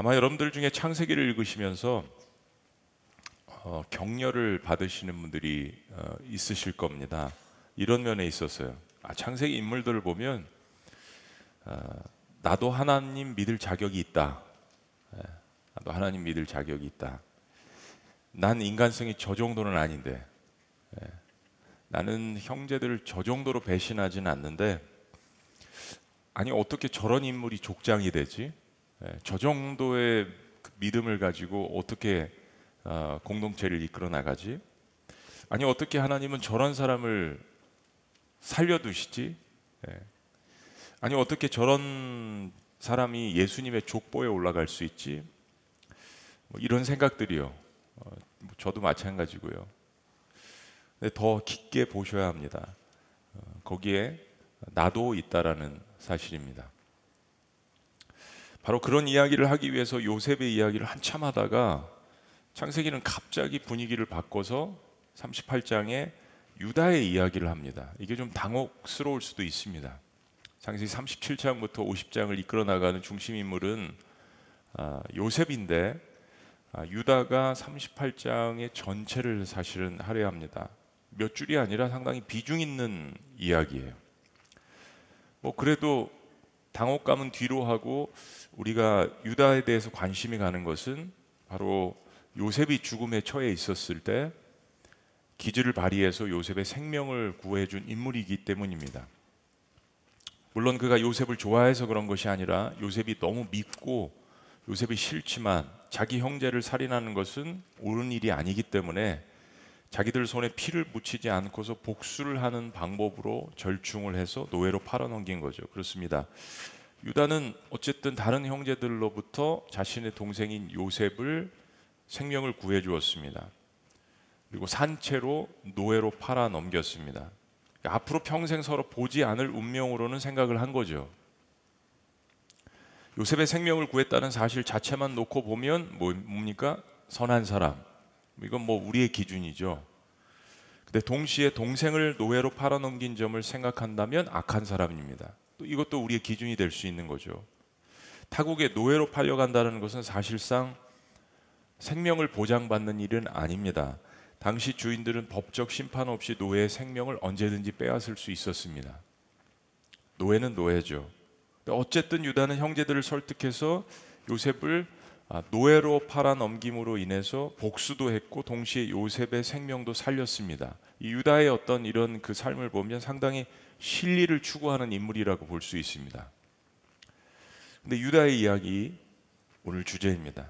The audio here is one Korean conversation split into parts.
아마 여러분들 중에 창세기를 읽으시면서 어, 격려를 받으시는 분들이 어, 있으실 겁니다. 이런 면에 있었어요. 아, 창세기 인물들을 보면 어, 나도 하나님 믿을 자격이 있다. 예, 나도 하나님 믿을 자격이 있다. 난 인간성이 저 정도는 아닌데 예, 나는 형제들을 저 정도로 배신하지는 않는데 아니 어떻게 저런 인물이 족장이 되지? 예, 저 정도의 그 믿음을 가지고 어떻게 어, 공동체를 이끌어 나가지? 아니 어떻게 하나님은 저런 사람을 살려두시지? 예. 아니 어떻게 저런 사람이 예수님의 족보에 올라갈 수 있지? 뭐 이런 생각들이요. 어, 뭐 저도 마찬가지고요. 더 깊게 보셔야 합니다. 어, 거기에 나도 있다라는 사실입니다. 바로 그런 이야기를 하기 위해서 요셉의 이야기를 한참 하다가 창세기는 갑자기 분위기를 바꿔서 38장에 유다의 이야기를 합니다. 이게 좀 당혹스러울 수도 있습니다. 창세기 37장부터 50장을 이끌어 나가는 중심 인물은 아, 요셉인데 아, 유다가 38장의 전체를 사실은 할애합니다. 몇 줄이 아니라 상당히 비중 있는 이야기예요. 뭐 그래도 당혹감은 뒤로 하고 우리가 유다에 대해서 관심이 가는 것은 바로 요셉이 죽음에 처해 있었을 때 기지를 발휘해서 요셉의 생명을 구해준 인물이기 때문입니다. 물론 그가 요셉을 좋아해서 그런 것이 아니라 요셉이 너무 믿고 요셉이 싫지만 자기 형제를 살인하는 것은 옳은 일이 아니기 때문에 자기들 손에 피를 묻히지 않고서 복수를 하는 방법으로 절충을 해서 노예로 팔아넘긴 거죠. 그렇습니다. 유다는 어쨌든 다른 형제들로부터 자신의 동생인 요셉을 생명을 구해 주었습니다. 그리고 산채로 노예로 팔아 넘겼습니다. 그러니까 앞으로 평생 서로 보지 않을 운명으로는 생각을 한 거죠. 요셉의 생명을 구했다는 사실 자체만 놓고 보면 뭐, 뭡니까? 선한 사람. 이건 뭐 우리의 기준이죠. 근데 동시에 동생을 노예로 팔아넘긴 점을 생각한다면 악한 사람입니다. 또 이것도 우리의 기준이 될 수 있는 거죠. 타국에 노예로 팔려간다는 것은 사실상 생명을 보장받는 일은 아닙니다. 당시 주인들은 법적 심판 없이 노예의 생명을 언제든지 빼앗을 수 있었습니다. 노예는 노예죠. 어쨌든 유다는 형제들을 설득해서 요셉을 아, 노예로 팔아 넘김으로 인해서 복수도 했고 동시에 요셉의 생명도 살렸습니다. 이 유다의 어떤 이런 그 삶을 보면 상당히 실리를 추구하는 인물이라고 볼 수 있습니다. 근데 유다의 이야기 오늘 주제입니다.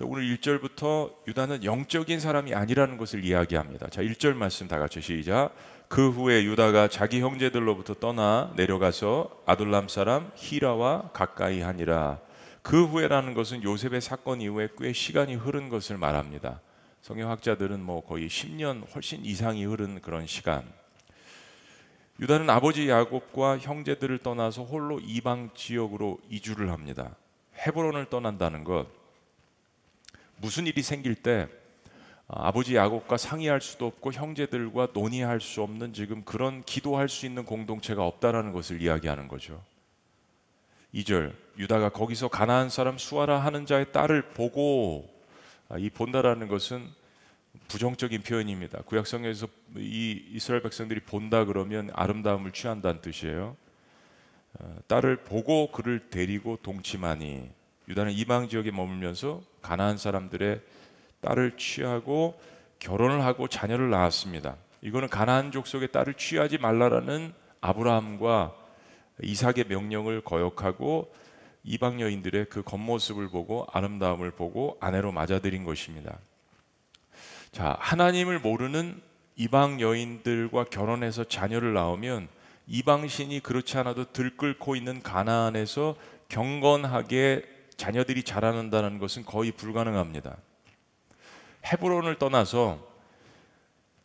오늘 1절부터 유다는 영적인 사람이 아니라는 것을 이야기합니다. 자, 1절 말씀 다 같이 시작. 그 후에 유다가 자기 형제들로부터 떠나 내려가서 아둘람 사람 히라와 가까이 하니라. 그 후에라는 것은 요셉의 사건 이후에 꽤 시간이 흐른 것을 말합니다. 성경학자들은 뭐 거의 10년 훨씬 이상이 흐른 그런 시간. 유다는 아버지 야곱과 형제들을 떠나서 홀로 이방 지역으로 이주를 합니다. 헤브론을 떠난다는 것. 무슨 일이 생길 때 아, 아버지 야곱과 상의할 수도 없고 형제들과 논의할 수 없는 지금 그런 기도할 수 있는 공동체가 없다라는 것을 이야기하는 거죠. 2절 유다가 거기서 가나안 사람 수아라 하는 자의 딸을 보고 아, 이 본다라는 것은 부정적인 표현입니다. 구약 성경에서 이 이스라엘 백성들이 본다 그러면 아름다움을 취한다는 뜻이에요. 어, 딸을 보고 그를 데리고 동침하니 유다는 이방 지역에 머물면서 가나안 사람들의 딸을 취하고 결혼을 하고 자녀를 낳았습니다. 이거는 가나안 족속의 딸을 취하지 말라라는 아브라함과 이삭의 명령을 거역하고 이방 여인들의 그 겉모습을 보고 아름다움을 보고 아내로 맞아들인 것입니다. 자, 하나님을 모르는 이방 여인들과 결혼해서 자녀를 낳으면 이방 신이 그렇지 않아도 들끓고 있는 가나안에서 경건하게 자녀들이 자라는다는 것은 거의 불가능합니다. 헤브론을 떠나서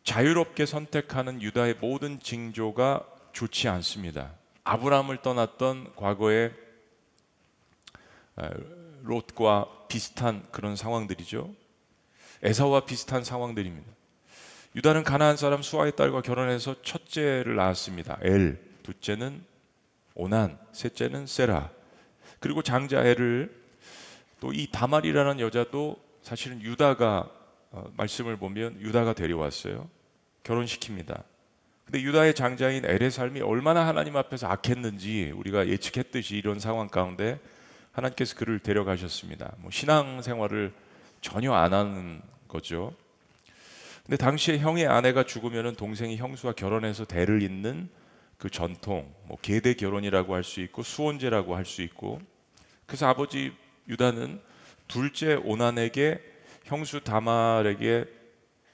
자유롭게 선택하는 유다의 모든 징조가 좋지 않습니다. 아브라함을 떠났던 과거의 롯과 비슷한 그런 상황들이죠. 에사와 비슷한 상황들입니다. 유다는 가나안 사람 수아의 딸과 결혼해서 첫째를 낳았습니다. 엘, 둘째는 오난, 셋째는 세라. 그리고 장자 엘을 또 이 다말이라는 여자도 사실은 유다가 어, 말씀을 보면 유다가 데려왔어요. 결혼시킵니다. 근데 유다의 장자인 엘의 삶이 얼마나 하나님 앞에서 악했는지 우리가 예측했듯이 이런 상황 가운데 하나님께서 그를 데려가셨습니다. 뭐 신앙 생활을 전혀 안 하는 거죠. 근데 당시에 형의 아내가 죽으면 동생이 형수와 결혼해서 대를 잇는 그 전통, 뭐 계대 결혼이라고 할 수 있고 수혼제라고 할 수 있고 그래서 아버지 유다는 둘째 오난에게 형수 다말에게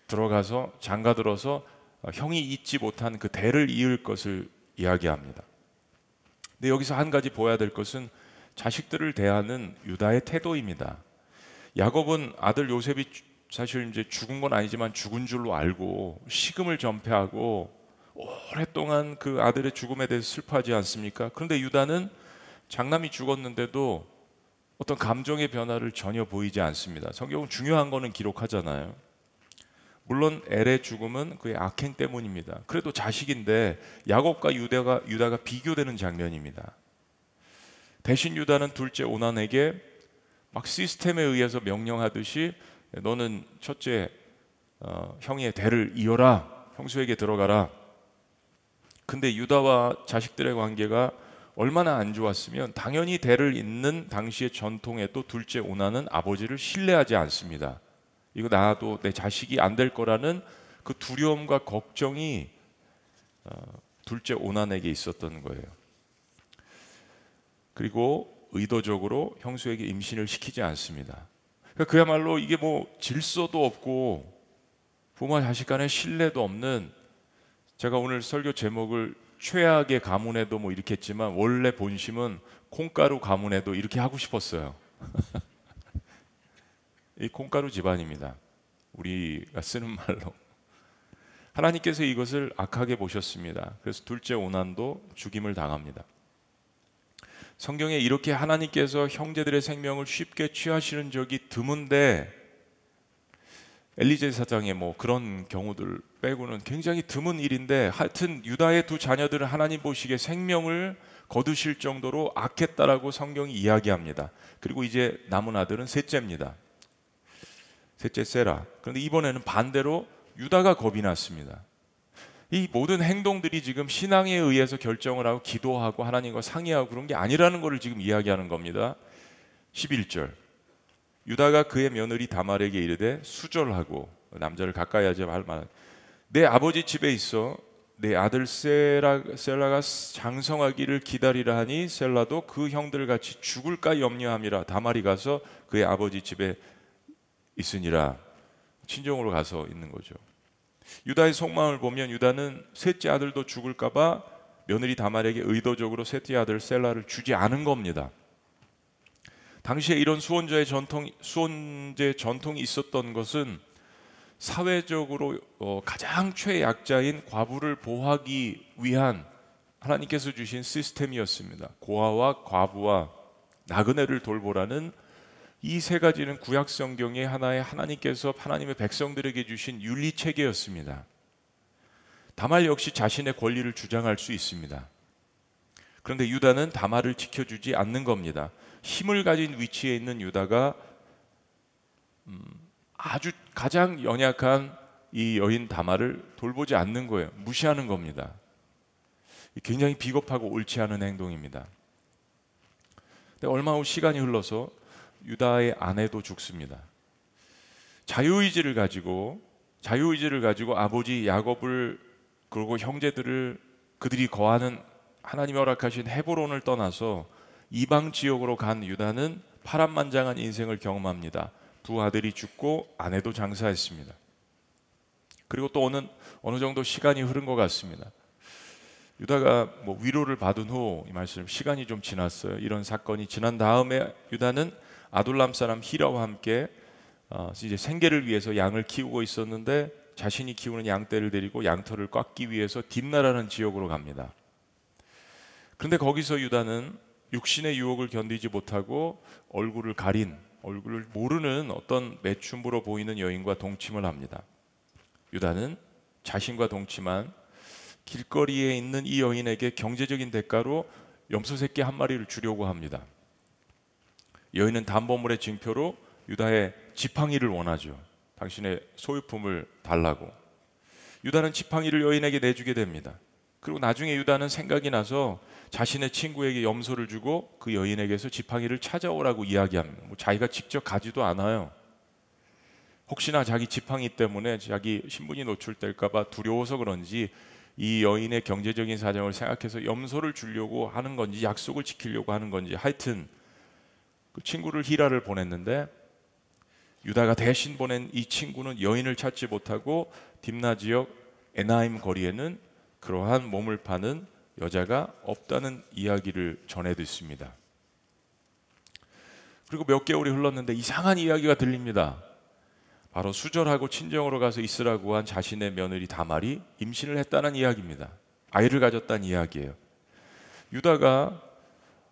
들어가서 장가 들어서 형이 잊지 못한 그 대를 이을 것을 이야기합니다. 근데 여기서 한 가지 보아야 될 것은 자식들을 대하는 유다의 태도입니다. 야곱은 아들 요셉이 사실 이제 죽은 건 아니지만 죽은 줄로 알고 식음을 전폐하고 오랫동안 그 아들의 죽음에 대해서 슬퍼하지 않습니까? 그런데 유다는 장남이 죽었는데도 어떤 감정의 변화를 전혀 보이지 않습니다. 성경은 중요한 거는 기록하잖아요. 물론 엘의 죽음은 그의 악행 때문입니다. 그래도 자식인데 야곱과 유다가 유다가 비교되는 장면입니다. 대신 유다는 둘째 오난에게 막 시스템에 의해서 명령하듯이 너는 첫째 어, 형의 대를 이어라 형수에게 들어가라. 근데 유다와 자식들의 관계가 얼마나 안 좋았으면 당연히 대를 잇는 당시의 전통에도 둘째 오나는 아버지를 신뢰하지 않습니다. 이거 나도 내 자식이 안 될 거라는 그 두려움과 걱정이 어, 둘째 오난에게 있었던 거예요. 그리고 의도적으로 형수에게 임신을 시키지 않습니다. 그러니까 그야말로 이게 뭐 질서도 없고 부모 자식 간의 신뢰도 없는 제가 오늘 설교 제목을 최악의 가문에도 뭐 이렇게 했지만 원래 본심은 콩가루 가문에도 이렇게 하고 싶었어요. 이 콩가루 집안입니다. 우리가 쓰는 말로 하나님께서 이것을 악하게 보셨습니다. 그래서 둘째 오난도 죽임을 당합니다. 성경에 이렇게 하나님께서 형제들의 생명을 쉽게 취하시는 적이 드문데 엘리제 사장의 뭐 그런 경우들 빼고는 굉장히 드문 일인데 하여튼 유다의 두 자녀들은 하나님 보시기에 생명을 거두실 정도로 악했다라고 성경이 이야기합니다. 그리고 이제 남은 아들은 셋째입니다. 셋째 세라. 그런데 이번에는 반대로 유다가 겁이 났습니다. 이 모든 행동들이 지금 신앙에 의해서 결정을 하고 기도하고 하나님과 상의하고 그런 게 아니라는 것을 지금 이야기하는 겁니다. 11절. 유다가 그의 며느리 다말에게 이르되 수절하고 남자를 가까이 하지 말만 내 아버지 집에 있어 내 아들 셀라, 셀라가 장성하기를 기다리라 하니 셀라도 그 형들 같이 죽을까 염려함이라 다말이 가서 그의 아버지 집에 있으니라 친정으로 가서 있는 거죠. 유다의 속마음을 보면 유다는 셋째 아들도 죽을까봐 며느리 다말에게 의도적으로 셋째 아들 셀라를 주지 않은 겁니다. 당시에 이런 수혼자의 전통, 수혼제 전통이 있었던 것은 사회적으로 어, 가장 최약자인 과부를 보호하기 위한 하나님께서 주신 시스템이었습니다. 고아와 과부와 나그네를 돌보라는 이 세 가지는 구약 성경의 하나의 하나님께서 하나님의 백성들에게 주신 윤리 체계였습니다. 다말 역시 자신의 권리를 주장할 수 있습니다. 그런데 유다는 다말을 지켜주지 않는 겁니다. 힘을 가진 위치에 있는 유다가 음, 아주 가장 연약한 이 여인 다말을 돌보지 않는 거예요. 무시하는 겁니다. 굉장히 비겁하고 옳지 않은 행동입니다. 근데 얼마 후 시간이 흘러서 유다의 아내도 죽습니다. 자유의지를 가지고 자유의지를 가지고 아버지 야곱을 그리고 형제들을 그들이 거하는 하나님이 허락하신 헤브론을 떠나서 이방 지역으로 간 유다는 파란만장한 인생을 경험합니다. 두 아들이 죽고 아내도 장사했습니다. 그리고 또 어느 어느 정도 시간이 흐른 것 같습니다. 유다가 뭐 위로를 받은 후 이 말씀 시간이 좀 지났어요. 이런 사건이 지난 다음에 유다는 아둘람 사람 히라와 함께 어, 이제 생계를 위해서 양을 키우고 있었는데 자신이 키우는 양떼를 데리고 양털을 깎기 위해서 딥나라는 지역으로 갑니다. 그런데 거기서 유다는 육신의 유혹을 견디지 못하고 얼굴을 가린 얼굴을 모르는 어떤 매춘부로 보이는 여인과 동침을 합니다. 유다는 자신과 동침한 길거리에 있는 이 여인에게 경제적인 대가로 염소 새끼 한 마리를 주려고 합니다. 여인은 담보물의 징표로 유다의 지팡이를 원하죠. 당신의 소유품을 달라고. 유다는 지팡이를 여인에게 내주게 됩니다. 그리고 나중에 유다는 생각이 나서 자신의 친구에게 염소를 주고 그 여인에게서 지팡이를 찾아오라고 이야기합니다. 뭐 자기가 직접 가지도 않아요. 혹시나 자기 지팡이 때문에 자기 신분이 노출될까봐 두려워서 그런지 이 여인의 경제적인 사정을 생각해서 염소를 주려고 하는 건지 약속을 지키려고 하는 건지 하여튼 그 친구를 히라를 보냈는데 유다가 대신 보낸 이 친구는 여인을 찾지 못하고 딥나 지역 에나임 거리에는 그러한 몸을 파는 여자가 없다는 이야기를 전해 듣습니다. 그리고 몇 개월이 흘렀는데 이상한 이야기가 들립니다. 바로 수절하고 친정으로 가서 있으라고 한 자신의 며느리 다말이 임신을 했다는 이야기입니다. 아이를 가졌다는 이야기예요. 유다가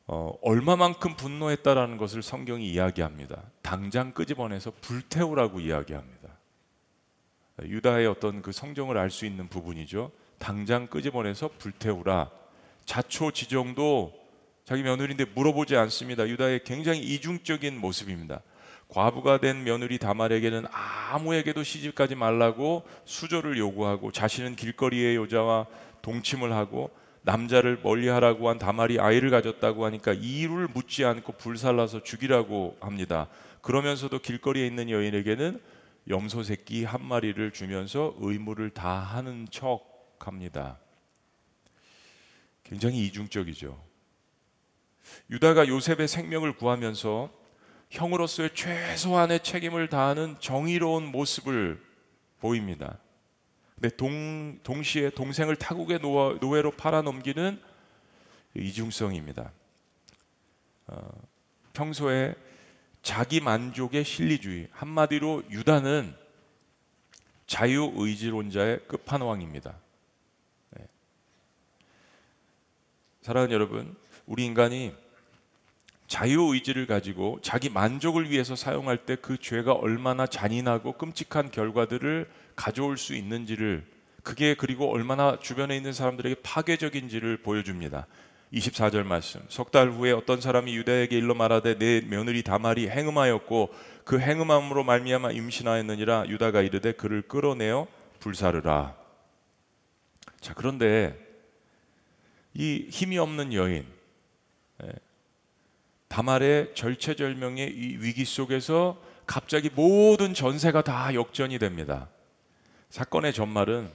어, 얼마만큼 분노했다라는 것을 성경이 이야기합니다. 당장 끄집어내서 불태우라고 이야기합니다. 유다의 어떤 그 성정을 알 수 있는 부분이죠. 당장 끄집어내서 불태우라. 자초지종도 자기 며느리인데 물어보지 않습니다. 유다의 굉장히 이중적인 모습입니다. 과부가 된 며느리 다말에게는 아무에게도 시집가지 말라고 수조를 요구하고 자신은 길거리의 여자와 동침을 하고 남자를 멀리하라고 한 다말이 아이를 가졌다고 하니까 이유를 묻지 않고 불살라서 죽이라고 합니다. 그러면서도 길거리에 있는 여인에게는 염소 새끼 한 마리를 주면서 의무를 다하는 척합니다. 굉장히 이중적이죠. 유다가 요셉의 생명을 구하면서 형으로서의 최소한의 책임을 다하는 정의로운 모습을 보입니다. 근데 동, 동시에 동생을 타국의 노예, 로 팔아넘기는 이중성입니다. 어, 평소에 자기 만족의 실리주의 한마디로 유다는 자유 의지론자의 끝판왕입니다. 네. 사랑하는 여러분, 우리 인간이 자유 의지를 가지고 자기 만족을 위해서 사용할 때 그 죄가 얼마나 잔인하고 끔찍한 결과들을 가져올 수 있는지를 그게 그리고 얼마나 주변에 있는 사람들에게 파괴적인지를 보여줍니다. 24절 말씀. 석 달 후에 어떤 사람이 유다에게 일러 말하되 내 며느리 다말이 행음하였고 그 행음함으로 말미암아 임신하였느니라 유다가 이르되 그를 끌어내어 불사르라. 자, 그런데 이 힘이 없는 여인 예, 다말의 절체절명의 이 위기 속에서 갑자기 모든 전세가 다 역전이 됩니다. 사건의 전말은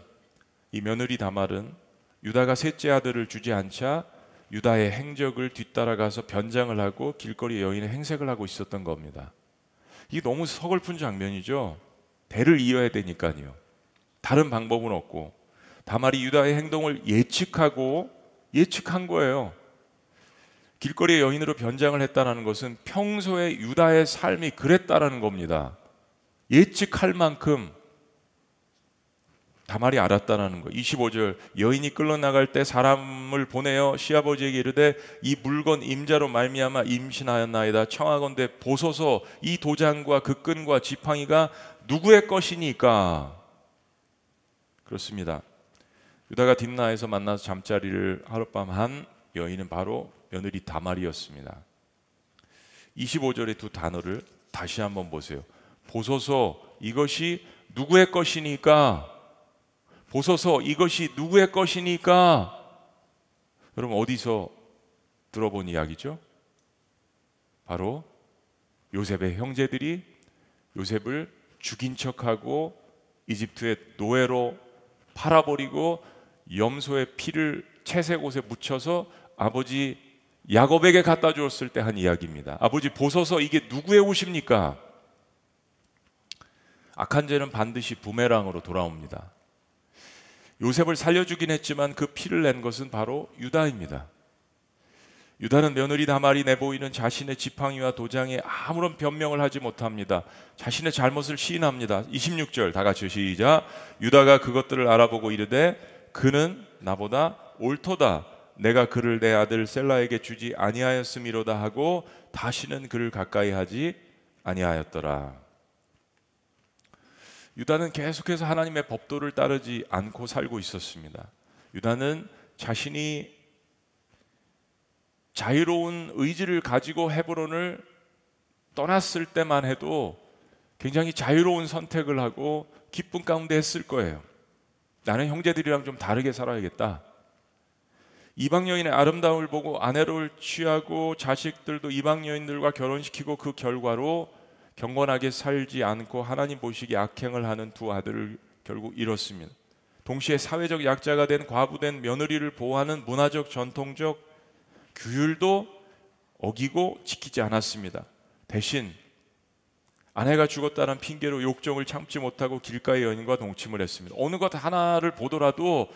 이 며느리 다말은 유다가 셋째 아들을 주지 않자 유다의 행적을 뒤따라가서 변장을 하고 길거리 여인의 행색을 하고 있었던 겁니다. 이게 너무 서글픈 장면이죠. 대를 이어야 되니까요. 다른 방법은 없고 다말이 유다의 행동을 예측하고 예측한 거예요. 길거리의 여인으로 변장을 했다는 것은 평소에 유다의 삶이 그랬다라는 겁니다. 예측할 만큼 다말이 알았다라는 거. 25절 여인이 끌려나갈 때 사람을 보내어 시아버지에게 이르되 이 물건 임자로 말미암아 임신하였나이다. 청하건대 보소서 이 도장과 그 끈과 지팡이가 누구의 것이니까? 그렇습니다. 유다가 딥나에서 만나서 잠자리를 하룻밤 한 여인은 바로 며느리 다말이었습니다. 25절의 두 단어를 다시 한번 보세요. 보소서 이것이 누구의 것이니까 보소서 이것이 누구의 것이니까 여러분 어디서 들어본 이야기죠? 바로 요셉의 형제들이 요셉을 죽인 척하고 이집트의 노예로 팔아버리고 염소의 피를 채색 옷에 묻혀서 아버지 야곱에게 갖다 주었을 때 한 이야기입니다. 아버지 보소서 이게 누구의 옷입니까? 악한 죄는 반드시 부메랑으로 돌아옵니다. 요셉을 살려주긴 했지만 그 피를 낸 것은 바로 유다입니다. 유다는 며느리 다말이 내보이는 자신의 지팡이와 도장에 아무런 변명을 하지 못합니다. 자신의 잘못을 시인합니다. 26절 다 같이 시작. 유다가 그것들을 알아보고 이르되 그는 나보다 옳도다. 내가 그를 내 아들 셀라에게 주지 아니하였음이로다 하고 다시는 그를 가까이 하지 아니하였더라. 유다는 계속해서 하나님의 법도를 따르지 않고 살고 있었습니다. 유다는 자신이 자유로운 의지를 가지고 헤브론을 떠났을 때만 해도 굉장히 자유로운 선택을 하고 기쁨 가운데 했을 거예요. 나는 형제들이랑 좀 다르게 살아야겠다. 이방 여인의 아름다움을 보고 아내를 취하고 자식들도 이방 여인들과 결혼시키고 그 결과로 경건하게 살지 않고 하나님 보시기 악행을 하는 두 아들을 결국 잃었습니다. 동시에 사회적 약자가 된 과부된 며느리를 보호하는 문화적 전통적 규율도 어기고 지키지 않았습니다. 대신 아내가 죽었다는 핑계로 욕정을 참지 못하고 길가의 연인과 동침을 했습니다. 어느 것 하나를 보더라도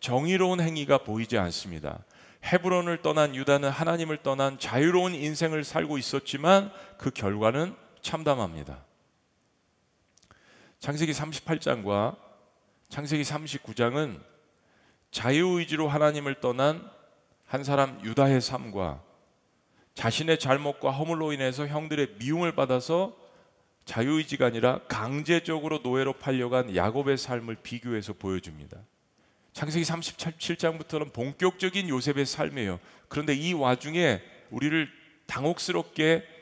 정의로운 행위가 보이지 않습니다. 헤브론을 떠난 유다는 하나님을 떠난 자유로운 인생을 살고 있었지만 그 결과는 참담합니다. 창세기 38장과 창세기 39장은 자유의지로 하나님을 떠난 한 사람 유다의 삶과 자신의 잘못과 허물로 인해서 형들의 미움을 받아서 자유의지가 아니라 강제적으로 노예로 팔려간 야곱의 삶을 비교해서 보여줍니다. 창세기 37장부터는 본격적인 요셉의 삶이에요. 그런데 이 와중에 우리를 당혹스럽게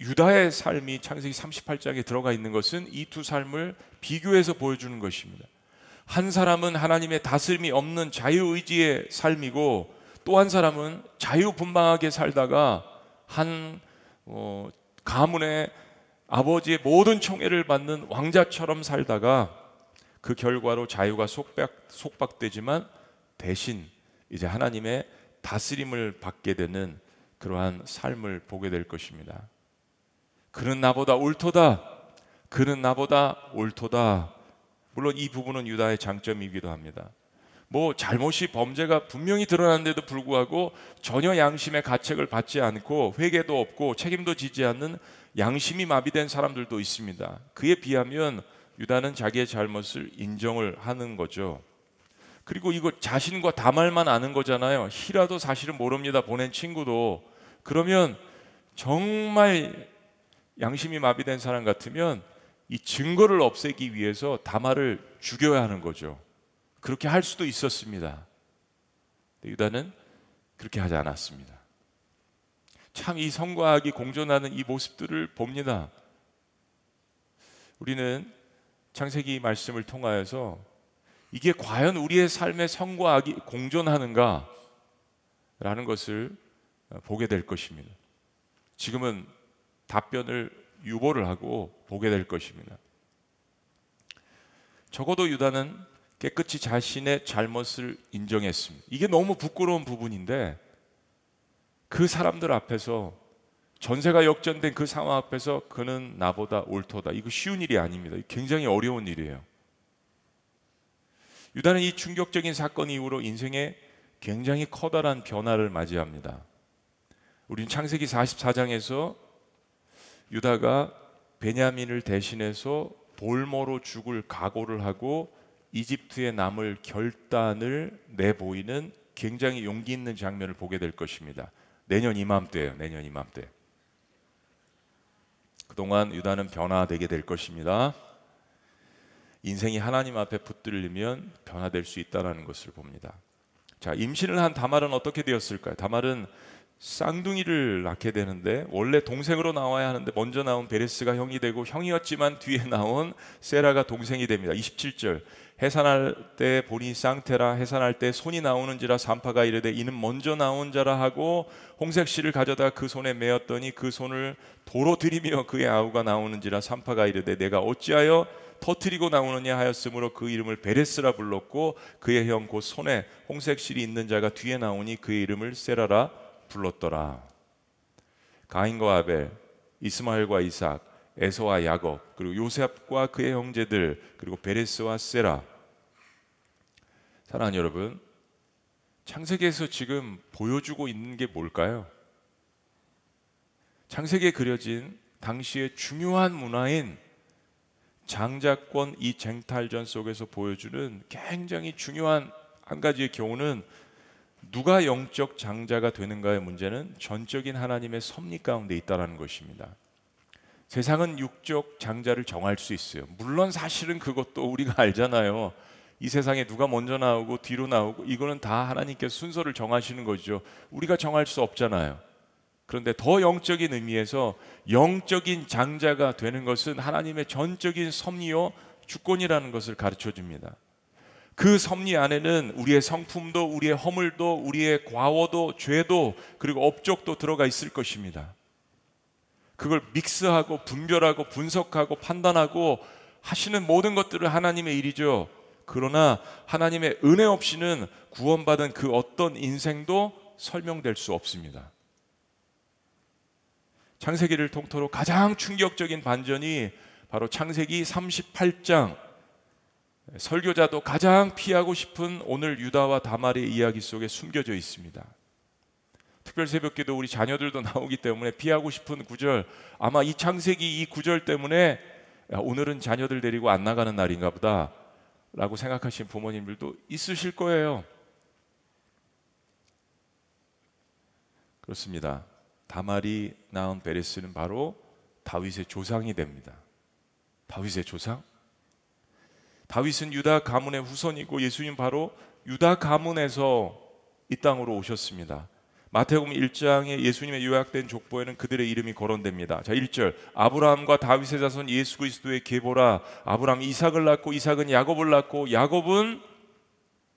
유다의 삶이 창세기 38장에 들어가 있는 것은 이 두 삶을 비교해서 보여주는 것입니다. 한 사람은 하나님의 다스림이 없는 자유의지의 삶이고 또 한 사람은 자유분방하게 살다가 한 어, 가문의 아버지의 모든 총애를 받는 왕자처럼 살다가 그 결과로 자유가 속박, 속박되지만 대신 이제 하나님의 다스림을 받게 되는 그러한 삶을 보게 될 것입니다. 그는 나보다 옳도다. 그는 나보다 옳도다. 물론 이 부분은 유다의 장점이기도 합니다. 뭐 잘못이 범죄가 분명히 드러났는데도 불구하고 전혀 양심의 가책을 받지 않고 회개도 없고 책임도 지지 않는 양심이 마비된 사람들도 있습니다. 그에 비하면 유다는 자기의 잘못을 인정을 하는 거죠. 그리고 이거 자신과 다말만 아는 거잖아요. 히라도 사실은 모릅니다. 보낸 친구도. 그러면 정말 양심이 마비된 사람 같으면 이 증거를 없애기 위해서 다말을 죽여야 하는 거죠. 그렇게 할 수도 있었습니다. 유다는 그렇게 하지 않았습니다. 참 이 성과 악이 공존하는 이 모습들을 봅니다. 우리는 창세기 말씀을 통하여서 이게 과연 우리의 삶의 성과 악이 공존하는가? 라는 것을 보게 될 것입니다. 지금은 답변을 유보를 하고 보게 될 것입니다. 적어도 유다는 깨끗이 자신의 잘못을 인정했습니다. 이게 너무 부끄러운 부분인데 그 사람들 앞에서 전세가 역전된 그 상황 앞에서 그는 나보다 옳도다. 이거 쉬운 일이 아닙니다. 굉장히 어려운 일이에요. 유다는 이 충격적인 사건 이후로 인생에 굉장히 커다란 변화를 맞이합니다. 우리는 창세기 44장에서 유다가 베냐민을 대신해서 볼모로 죽을 각오를 하고 이집트에 남을 결단을 내보이는 굉장히 용기 있는 장면을 보게 될 것입니다. 내년 이맘때예요. 내년 이맘때. 그동안 유다는 변화되게 될 것입니다. 인생이 하나님 앞에 붙들리면 변화될 수 있다라는 것을 봅니다. 자, 임신을 한 다말은 어떻게 되었을까요? 다말은 쌍둥이를 낳게 되는데 원래 동생으로 나와야 하는데 먼저 나온 베레스가 형이 되고 형이었지만 뒤에 나온 세라가 동생이 됩니다. 27절 해산할 때 보니 쌍테라 해산할 때 손이 나오는지라 산파가 이르되 이는 먼저 나온 자라 하고 홍색 실을 가져다 그 손에 메었더니 그 손을 도로 들이며 그의 아우가 나오는지라 산파가 이르되 내가 어찌하여 터트리고 나오느냐 하였으므로 그 이름을 베레스라 불렀고 그의 형 곧 손에 홍색 실이 있는 자가 뒤에 나오니 그의 이름을 세라라 불렀더라. 가인과 아벨, 이스마엘과 이삭, 에서와 야곱, 그리고 요셉과 그의 형제들, 그리고 베레스와 세라. 사랑하는 여러분, 창세기에서 지금 보여주고 있는 게 뭘까요? 창세기에 그려진 당시의 중요한 문화인 장자권 이 쟁탈전 속에서 보여주는 굉장히 중요한 한 가지의 경우는 누가 영적 장자가 되는가의 문제는 전적인 하나님의 섭리 가운데 있다라는 것입니다. 세상은 육적 장자를 정할 수 있어요. 물론 사실은 그것도 우리가 알잖아요. 이 세상에 누가 먼저 나오고 뒤로 나오고 이거는 다 하나님께서 순서를 정하시는 거죠. 우리가 정할 수 없잖아요. 그런데 더 영적인 의미에서 영적인 장자가 되는 것은 하나님의 전적인 섭리요 주권이라는 것을 가르쳐 줍니다. 그 섭리 안에는 우리의 성품도 우리의 허물도 우리의 과오도 죄도 그리고 업적도 들어가 있을 것입니다. 그걸 믹스하고 분별하고 분석하고 판단하고 하시는 모든 것들을 하나님의 일이죠. 그러나 하나님의 은혜 없이는 구원받은 그 어떤 인생도 설명될 수 없습니다. 창세기를 통틀어 가장 충격적인 반전이 바로 창세기 38장 설교자도 가장 피하고 싶은 오늘 유다와 다말의 이야기 속에 숨겨져 있습니다. 특별 새벽기도 우리 자녀들도 나오기 때문에 피하고 싶은 구절 아마 이 창세기 이 구절 때문에 야, 오늘은 자녀들 데리고 안 나가는 날인가 보다라고 생각하시는 부모님들도 있으실 거예요. 그렇습니다. 다말이 낳은 베레스는 바로 다윗의 조상이 됩니다. 다윗의 조상? 다윗은 유다 가문의 후손이고 예수님 바로 유다 가문에서 이 땅으로 오셨습니다. 마태복음 1장에 예수님의 요약된 족보에는 그들의 이름이 거론됩니다. 자, 1절. 아브라함과 다윗의 자손 예수 그리스도의 계보라. 아브라함 이삭을 낳고 이삭은 야곱을 낳고 야곱은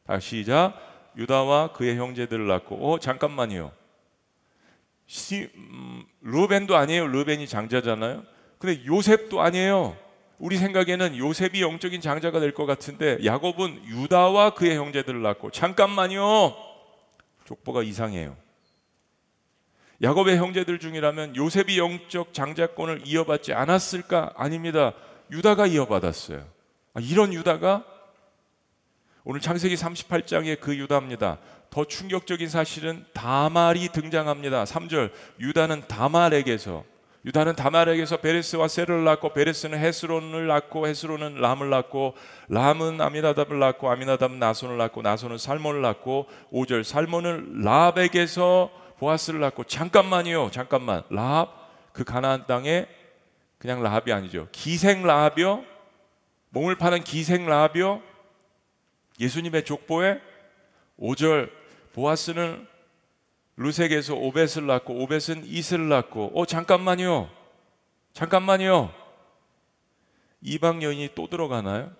다시 시작. 유다와 그의 형제들을 낳고 어 잠깐만요. 시, 음, 루벤도 아니에요. 루벤이 장자잖아요. 근데 요셉도 아니에요. 우리 생각에는 요셉이 영적인 장자가 될 것 같은데 야곱은 유다와 그의 형제들을 낳고 잠깐만요. 족보가 이상해요. 야곱의 형제들 중이라면 요셉이 영적 장자권을 이어받지 않았을까? 아닙니다. 유다가 이어받았어요. 아, 이런 유다가 오늘 창세기 38장의 그 유다입니다. 더 충격적인 사실은 다말이 등장합니다. 3절 유다는 다말에게서 유다는 다말에게서 베레스와 세를 낳고 베레스는 헤스론을 낳고 헤스론은 람을 낳고 람은 아미나답을 낳고 아미나답은 나손을 낳고 나손은 살몬을 낳고 5절 살몬은 랍에게서 보아스를 낳고 잠깐만요. 잠깐만. 라합 그 가나안 땅에 그냥 라합이 아니죠. 기생 라합이요. 몸을 파는 기생 라합이요. 예수님의 족보에 5절 보아스는 루색에서 오벳을 낳고 오벳은 이스를 낳고 어 잠깐만요. 잠깐만요. 이방 여인이 또 들어가나요?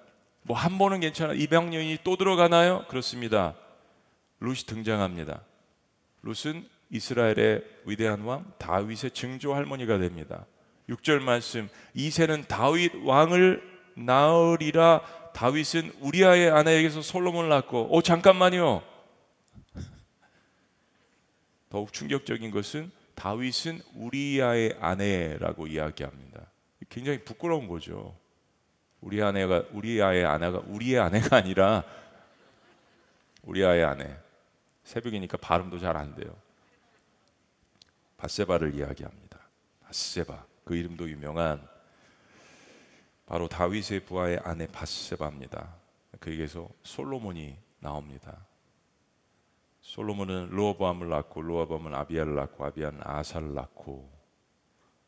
뭐 한 번은 괜찮아. 이방 여인이 또 들어가나요? 그렇습니다. 룻이 등장합니다. 룻은 이스라엘의 위대한 왕 다윗의 증조 할머니가 됩니다. 6절 말씀 이세는 다윗 왕을 낳으리라 다윗은 우리아의 아내에게서 솔로몬을 낳고 어 잠깐만요. 더욱 충격적인 것은 다윗은 우리아의 아내라고 이야기합니다. 굉장히 부끄러운 거죠. 우리 아내가 우리아의 아내가 우리의 아내가 아니라 우리아의 아내. 새벽이니까 발음도 잘 안 돼요. 바세바를 이야기합니다. 바세바 그 이름도 유명한 바로 다윗의 부하의 아내 바세바입니다. 그에게서 솔로몬이 나옵니다. 솔로몬은 로어밤을 낳고 로어밤은 아비야를 낳고 아비야는 아사를 낳고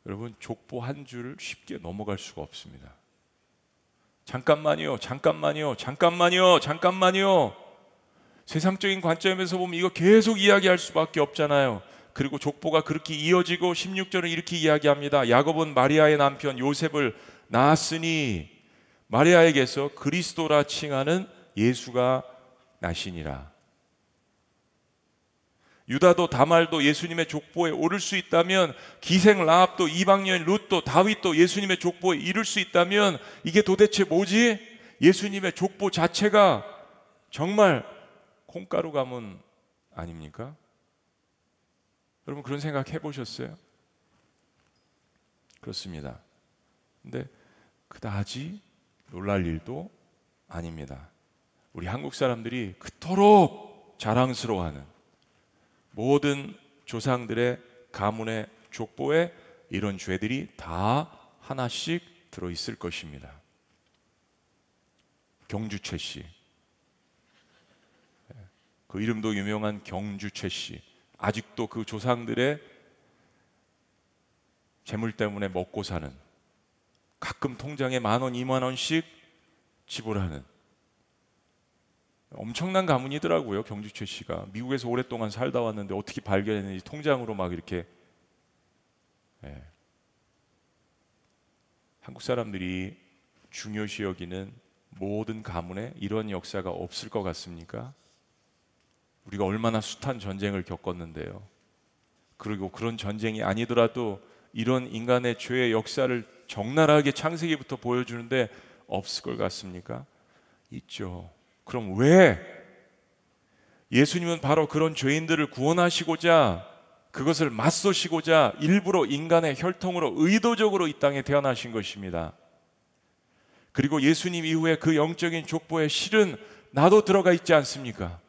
여러분 족보 한 줄을 쉽게 넘어갈 수가 없습니다. 잠깐만요, 잠깐만요, 잠깐만요, 잠깐만요. 세상적인 관점에서 보면 이거 계속 이야기할 수밖에 없잖아요. 그리고 족보가 그렇게 이어지고 16절은 이렇게 이야기합니다. 야곱은 마리아의 남편 요셉을 낳았으니 마리아에게서 그리스도라 칭하는 예수가 나시니라. 유다도 다말도 예수님의 족보에 오를 수 있다면 기생 라합도 이방인 룻도 다윗도 예수님의 족보에 이룰 수 있다면 이게 도대체 뭐지? 예수님의 족보 자체가 정말 콩가루 가문 아닙니까? 여러분 그런 생각 해보셨어요? 그렇습니다. 근데 그다지 놀랄 일도 아닙니다. 우리 한국 사람들이 그토록 자랑스러워하는 모든 조상들의 가문의 족보에 이런 죄들이 다 하나씩 들어 있을 것입니다. 경주최 씨. 그 이름도 유명한 경주최 씨. 아직도 그 조상들의 재물 때문에 먹고 사는 가끔 통장에 만 원, 이만 원씩 지불하는 엄청난 가문이더라고요. 경주최 씨가 미국에서 오랫동안 살다 왔는데 어떻게 발견했는지 통장으로 막 이렇게 예. 한국 사람들이 중요시 여기는 모든 가문에 이런 역사가 없을 것 같습니까? 우리가 얼마나 숱한 전쟁을 겪었는데요. 그리고 그런 전쟁이 아니더라도 이런 인간의 죄의 역사를 적나라하게 창세기부터 보여주는데 없을 것 같습니까? 있죠. 그럼 왜 예수님은 바로 그런 죄인들을 구원하시고자 그것을 맞서시고자 일부러 인간의 혈통으로 의도적으로 이 땅에 태어나신 것입니다. 그리고 예수님 이후에 그 영적인 족보에 실은 나도 들어가 있지 않습니까?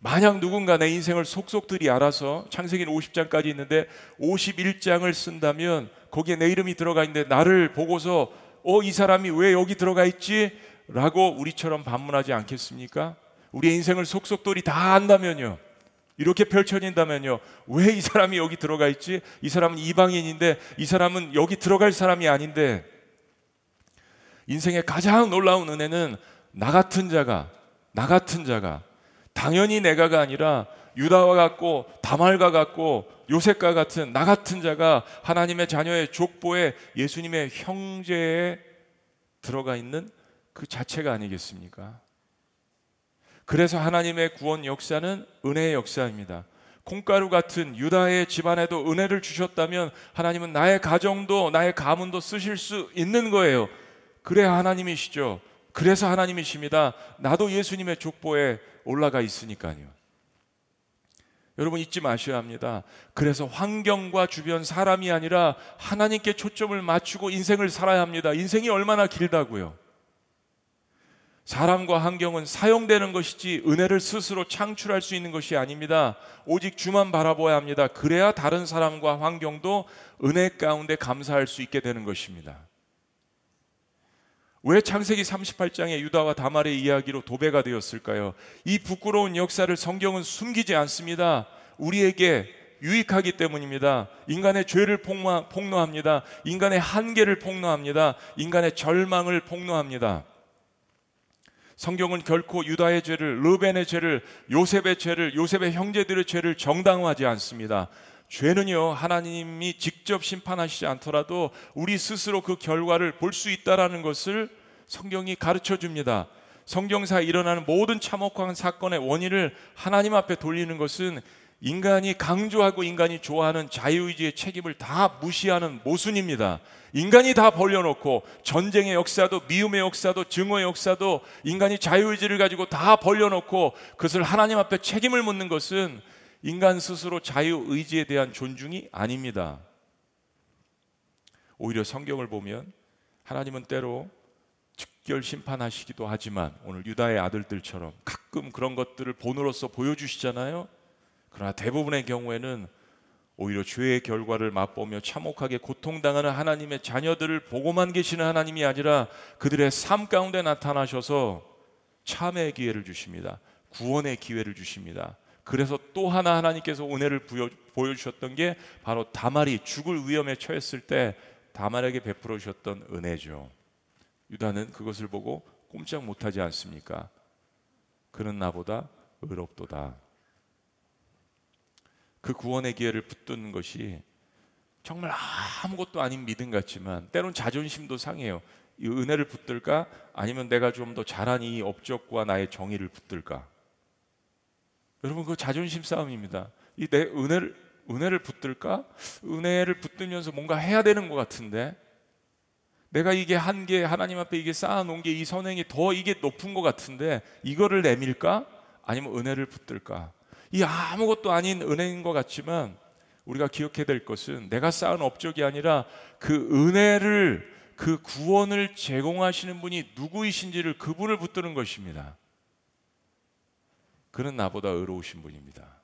만약 누군가 내 인생을 속속들이 알아서 창세기는 50장까지 있는데 51장을 쓴다면 거기에 내 이름이 들어가 있는데 나를 보고서 어 이 사람이 왜 여기 들어가 있지? 라고 우리처럼 반문하지 않겠습니까? 우리의 인생을 속속들이 다 안다면요. 이렇게 펼쳐진다면요. 왜 이 사람이 여기 들어가 있지? 이 사람은 이방인인데 이 사람은 여기 들어갈 사람이 아닌데 인생의 가장 놀라운 은혜는 나 같은 자가 나 같은 자가 당연히 내가가 아니라 유다와 같고 다말과 같고 요셉과 같은 나 같은 자가 하나님의 자녀의 족보에 예수님의 형제에 들어가 있는 그 자체가 아니겠습니까? 그래서 하나님의 구원 역사는 은혜의 역사입니다. 콩가루 같은 유다의 집안에도 은혜를 주셨다면 하나님은 나의 가정도 나의 가문도 쓰실 수 있는 거예요. 그래야 하나님이시죠. 그래서 하나님이십니다. 나도 예수님의 족보에 올라가 있으니까요. 여러분 잊지 마셔야 합니다. 그래서 환경과 주변 사람이 아니라 하나님께 초점을 맞추고 인생을 살아야 합니다. 인생이 얼마나 길다고요. 사람과 환경은 사용되는 것이지 은혜를 스스로 창출할 수 있는 것이 아닙니다. 오직 주만 바라보아야 합니다. 그래야 다른 사람과 환경도 은혜 가운데 감사할 수 있게 되는 것입니다. 왜 창세기 38장의 유다와 다말의 이야기로 도배가 되었을까요? 이 부끄러운 역사를 성경은 숨기지 않습니다. 우리에게 유익하기 때문입니다. 인간의 죄를 폭로, 폭로 합니다. 인간의 한계를 폭로합니다. 인간의 절망을 폭로합니다. 성경은 결코 유다의 죄를, 르벤의 죄를, 요셉의 죄를, 요셉의 형제들의 죄를 정당화하지 않습니다. 죄는요, 하나님이 직접 심판하시지 않더라도 우리 스스로 그 결과를 볼 수 있다라는 것을 성경이 가르쳐 줍니다. 성경사에 일어나는 모든 참혹한 사건의 원인을 하나님 앞에 돌리는 것은 인간이 강조하고 인간이 좋아하는 자유의지의 책임을 다 무시하는 모순입니다. 인간이 다 벌려놓고 전쟁의 역사도 미움의 역사도 증오의 역사도 인간이 자유의지를 가지고 다 벌려놓고 그것을 하나님 앞에 책임을 묻는 것은 인간 스스로 자유 의지에 대한 존중이 아닙니다. 오히려 성경을 보면 하나님은 때로 즉결 심판하시기도 하지만 오늘 유다의 아들들처럼 가끔 그런 것들을 본으로서 보여주시잖아요. 그러나 대부분의 경우에는 오히려 죄의 결과를 맛보며 참혹하게 고통당하는 하나님의 자녀들을 보고만 계시는 하나님이 아니라 그들의 삶 가운데 나타나셔서 참의 기회를 주십니다. 구원의 기회를 주십니다. 그래서 또 하나 하나님께서 은혜를 부여, 보여주셨던 게 바로 다말이 죽을 위험에 처했을 때 다말에게 베풀어 주셨던 은혜죠. 유다는 그것을 보고 꼼짝 못하지 않습니까? 그는 나보다 의롭도다. 그 구원의 기회를 붙드는 것이 정말 아무것도 아닌 믿음 같지만 때론 자존심도 상해요. 이 은혜를 붙들까? 아니면 내가 좀 더 잘한 이 업적과 나의 정의를 붙들까? 여러분 그 자존심 싸움입니다. 이 내 은혜를 은혜를 붙들까? 은혜를 붙들면서 뭔가 해야 되는 것 같은데 내가 이게 한 게 하나님 앞에 이게 쌓아놓은 게 이 선행이 더 이게 높은 것 같은데 이거를 내밀까? 아니면 은혜를 붙들까? 이 아무것도 아닌 은혜인 것 같지만 우리가 기억해야 될 것은 내가 쌓은 업적이 아니라 그 은혜를 그 구원을 제공하시는 분이 누구이신지를 그분을 붙드는 것입니다. 그는 나보다 의로우신 분입니다.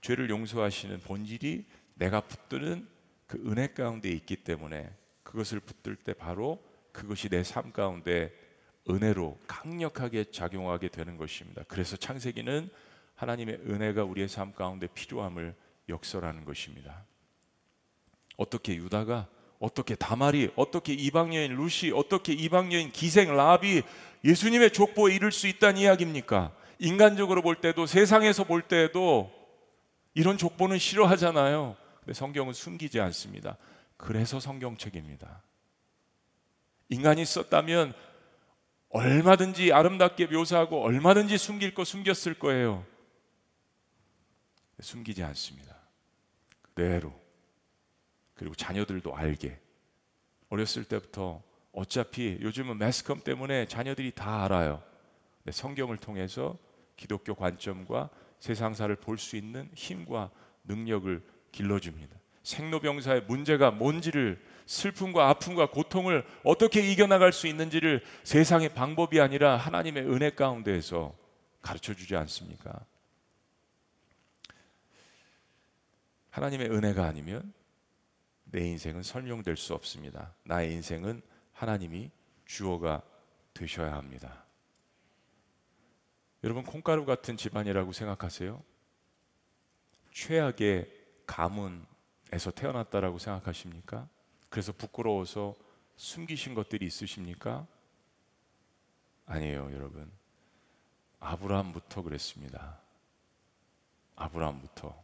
죄를 용서하시는 본질이 내가 붙드는 그 은혜 가운데 있기 때문에 그것을 붙들 때 바로 그것이 내 삶 가운데 은혜로 강력하게 작용하게 되는 것입니다. 그래서 창세기는 하나님의 은혜가 우리의 삶 가운데 필요함을 역설하는 것입니다. 어떻게 유다가 어떻게 다말이 어떻게 이방 여인 루시 어떻게 이방 여인 기생 라비 예수님의 족보에 이를 수 있다는 이야기입니까? 인간적으로 볼 때도 세상에서 볼 때도 이런 족보는 싫어하잖아요. 근데 성경은 숨기지 않습니다. 그래서 성경책입니다. 인간이 썼다면 얼마든지 아름답게 묘사하고 얼마든지 숨길 거 숨겼을 거예요. 숨기지 않습니다. 그대로. 그리고 자녀들도 알게. 어렸을 때부터 어차피 요즘은 매스컴 때문에 자녀들이 다 알아요. 성경을 통해서 기독교 관점과 세상사를 볼 수 있는 힘과 능력을 길러줍니다. 생로병사의 문제가 뭔지를 슬픔과 아픔과 고통을 어떻게 이겨나갈 수 있는지를 세상의 방법이 아니라 하나님의 은혜 가운데에서 가르쳐 주지 않습니까? 하나님의 은혜가 아니면 내 인생은 설명될 수 없습니다. 나의 인생은 하나님이 주어가 되셔야 합니다. 여러분 콩가루 같은 집안이라고 생각하세요? 최악의 가문에서 태어났다라고 생각하십니까? 그래서 부끄러워서 숨기신 것들이 있으십니까? 아니에요, 여러분. 아브라함부터 그랬습니다. 아브라함부터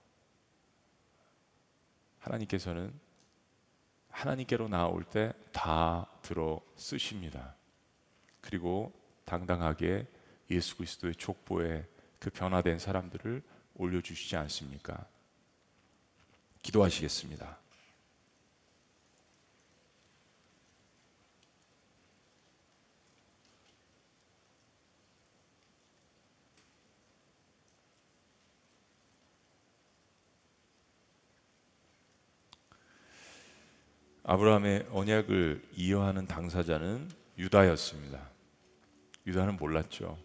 하나님께서는 하나님께로 나올 때 다 들어 쓰십니다. 그리고 당당하게 예수 그리스도의 족보에 그 변화된 사람들을 올려주시지 않습니까? 기도하시겠습니다. 아브라함의 언약을 이어하는 당사자는 유다였습니다. 유다는 몰랐죠.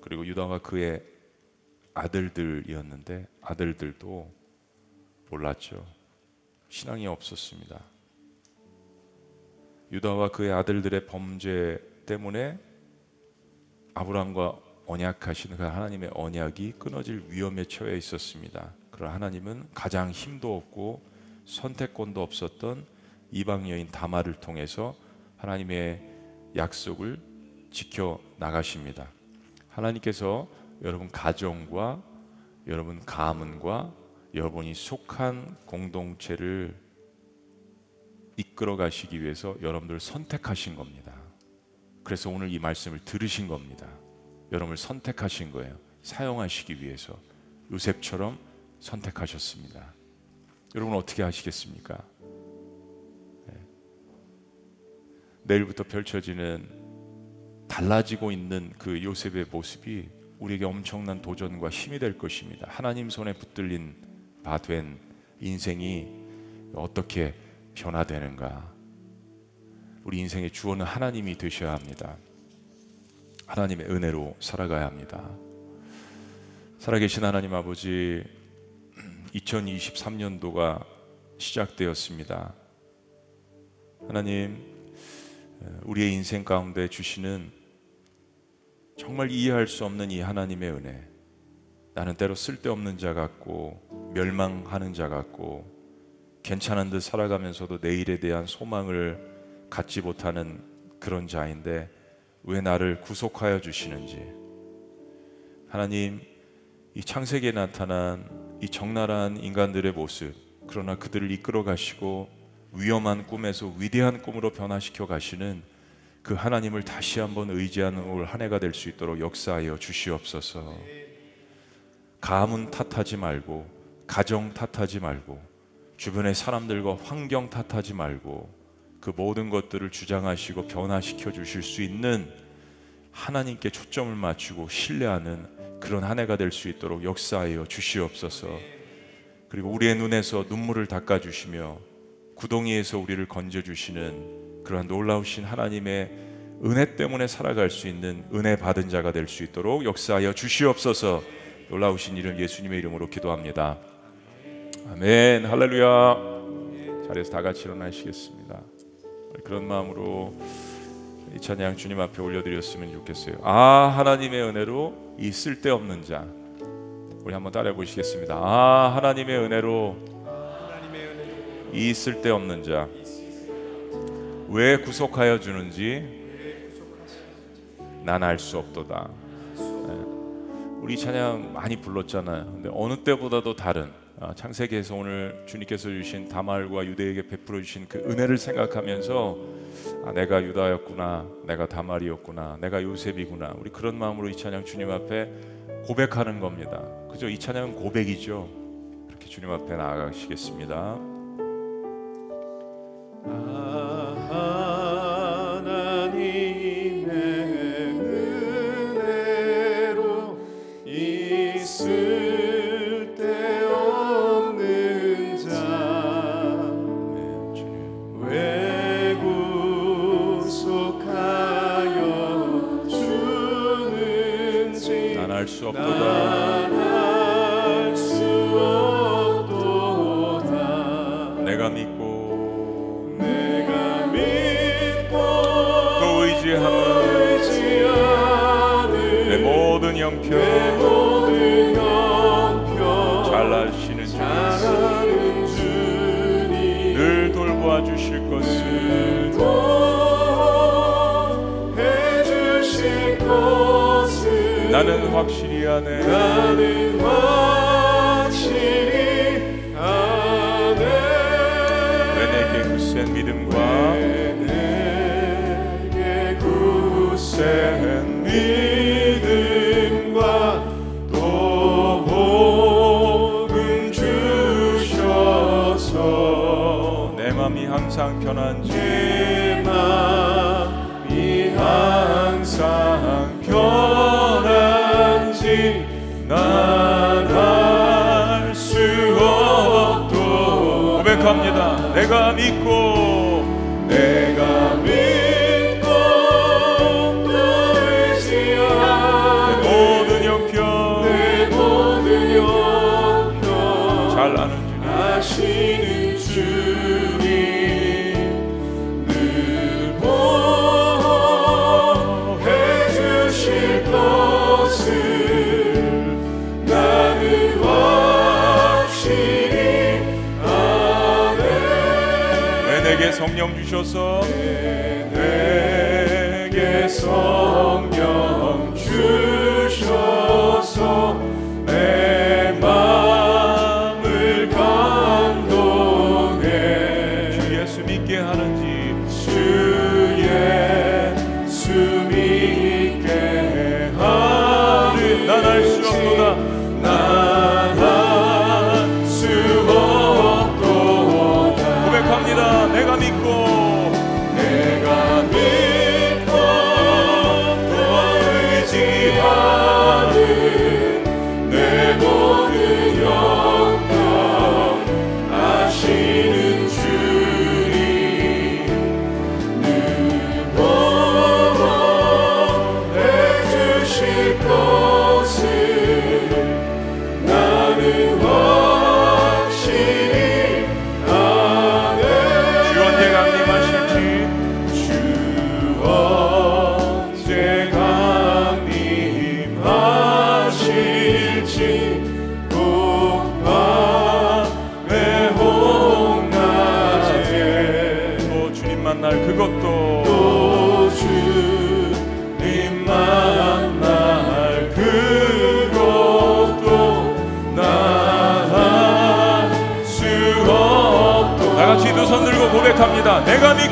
그리고 유다가 그의 아들들이었는데 아들들도 몰랐죠. 신앙이 없었습니다. 유다와 그의 아들들의 범죄 때문에 아브라함과 언약하시는 그 하나님의 언약이 끊어질 위험에 처해 있었습니다. 그러나 하나님은 가장 힘도 없고 선택권도 없었던 이방 여인 다마를 통해서 하나님의 약속을 지켜 나가십니다. 하나님께서 여러분 가정과 여러분 가문과 여러분이 속한 공동체를 이끌어 가시기 위해서 여러분들 선택하신 겁니다. 그래서 오늘 이 말씀을 들으신 겁니다. 여러분을 선택하신 거예요. 사용하시기 위해서 요셉처럼 선택하셨습니다. 여러분 어떻게 하시겠습니까? 네. 내일부터 펼쳐지는 달라지고 있는 그 요셉의 모습이 우리에게 엄청난 도전과 힘이 될 것입니다. 하나님 손에 붙들린 바 된 인생이 어떻게 변화되는가? 우리 인생의 주어는 하나님이 되셔야 합니다. 하나님의 은혜로 살아가야 합니다. 살아계신 하나님 아버지, 2023년도가 시작되었습니다. 하나님, 우리의 인생 가운데 주시는 정말 이해할 수 없는 이 하나님의 은혜. 나는 때로 쓸데없는 자 같고 멸망하는 자 같고 괜찮은 듯 살아가면서도 내일에 대한 소망을 갖지 못하는 그런 자인데 왜 나를 구속하여 주시는지 하나님 이 창세기에 나타난 이 적나라한 인간들의 모습 그러나 그들을 이끌어 가시고 위험한 꿈에서 위대한 꿈으로 변화시켜 가시는 그 하나님을 다시 한번 의지하는 올 한 해가 될 수 있도록 역사하여 주시옵소서. 가문 탓하지 말고 가정 탓하지 말고 주변의 사람들과 환경 탓하지 말고 그 모든 것들을 주장하시고 변화시켜 주실 수 있는 하나님께 초점을 맞추고 신뢰하는 그런 한 해가 될 수 있도록 역사하여 주시옵소서. 그리고 우리의 눈에서 눈물을 닦아 주시며 구덩이에서 우리를 건져 주시는 그러한 놀라우신 하나님의 은혜 때문에 살아갈 수 있는 은혜 받은 자가 될 수 있도록 역사하여 주시옵소서. 놀라우신 이름 예수님의 이름으로 기도합니다. 아멘. 할렐루야. 자리에서 다 같이 일어나시겠습니다. 그런 마음으로 이 찬양 주님 앞에 올려드렸으면 좋겠어요. 아 하나님의 은혜로 이 쓸데없는 자 우리 한번 따라해 보시겠습니다. 아 하나님의 은혜로 이 쓸데없는 자 왜 구속하여 주는지 난 알 수 없도다. 네. 우리 찬양 많이 불렀잖아요. 근데 어느 때보다도 다른 아, 창세기에서 오늘 주님께서 주신 다말과 유대에게 베풀어 주신 그 은혜를 생각하면서 아, 내가 유다였구나, 내가 다말이었구나, 내가 요셉이구나. 우리 그런 마음으로 이 찬양 주님 앞에 고백하는 겁니다. 그죠? 이 찬양은 고백이죠. 그렇게 주님 앞에 나아가시겠습니다. 아하. sua no. 내가 믿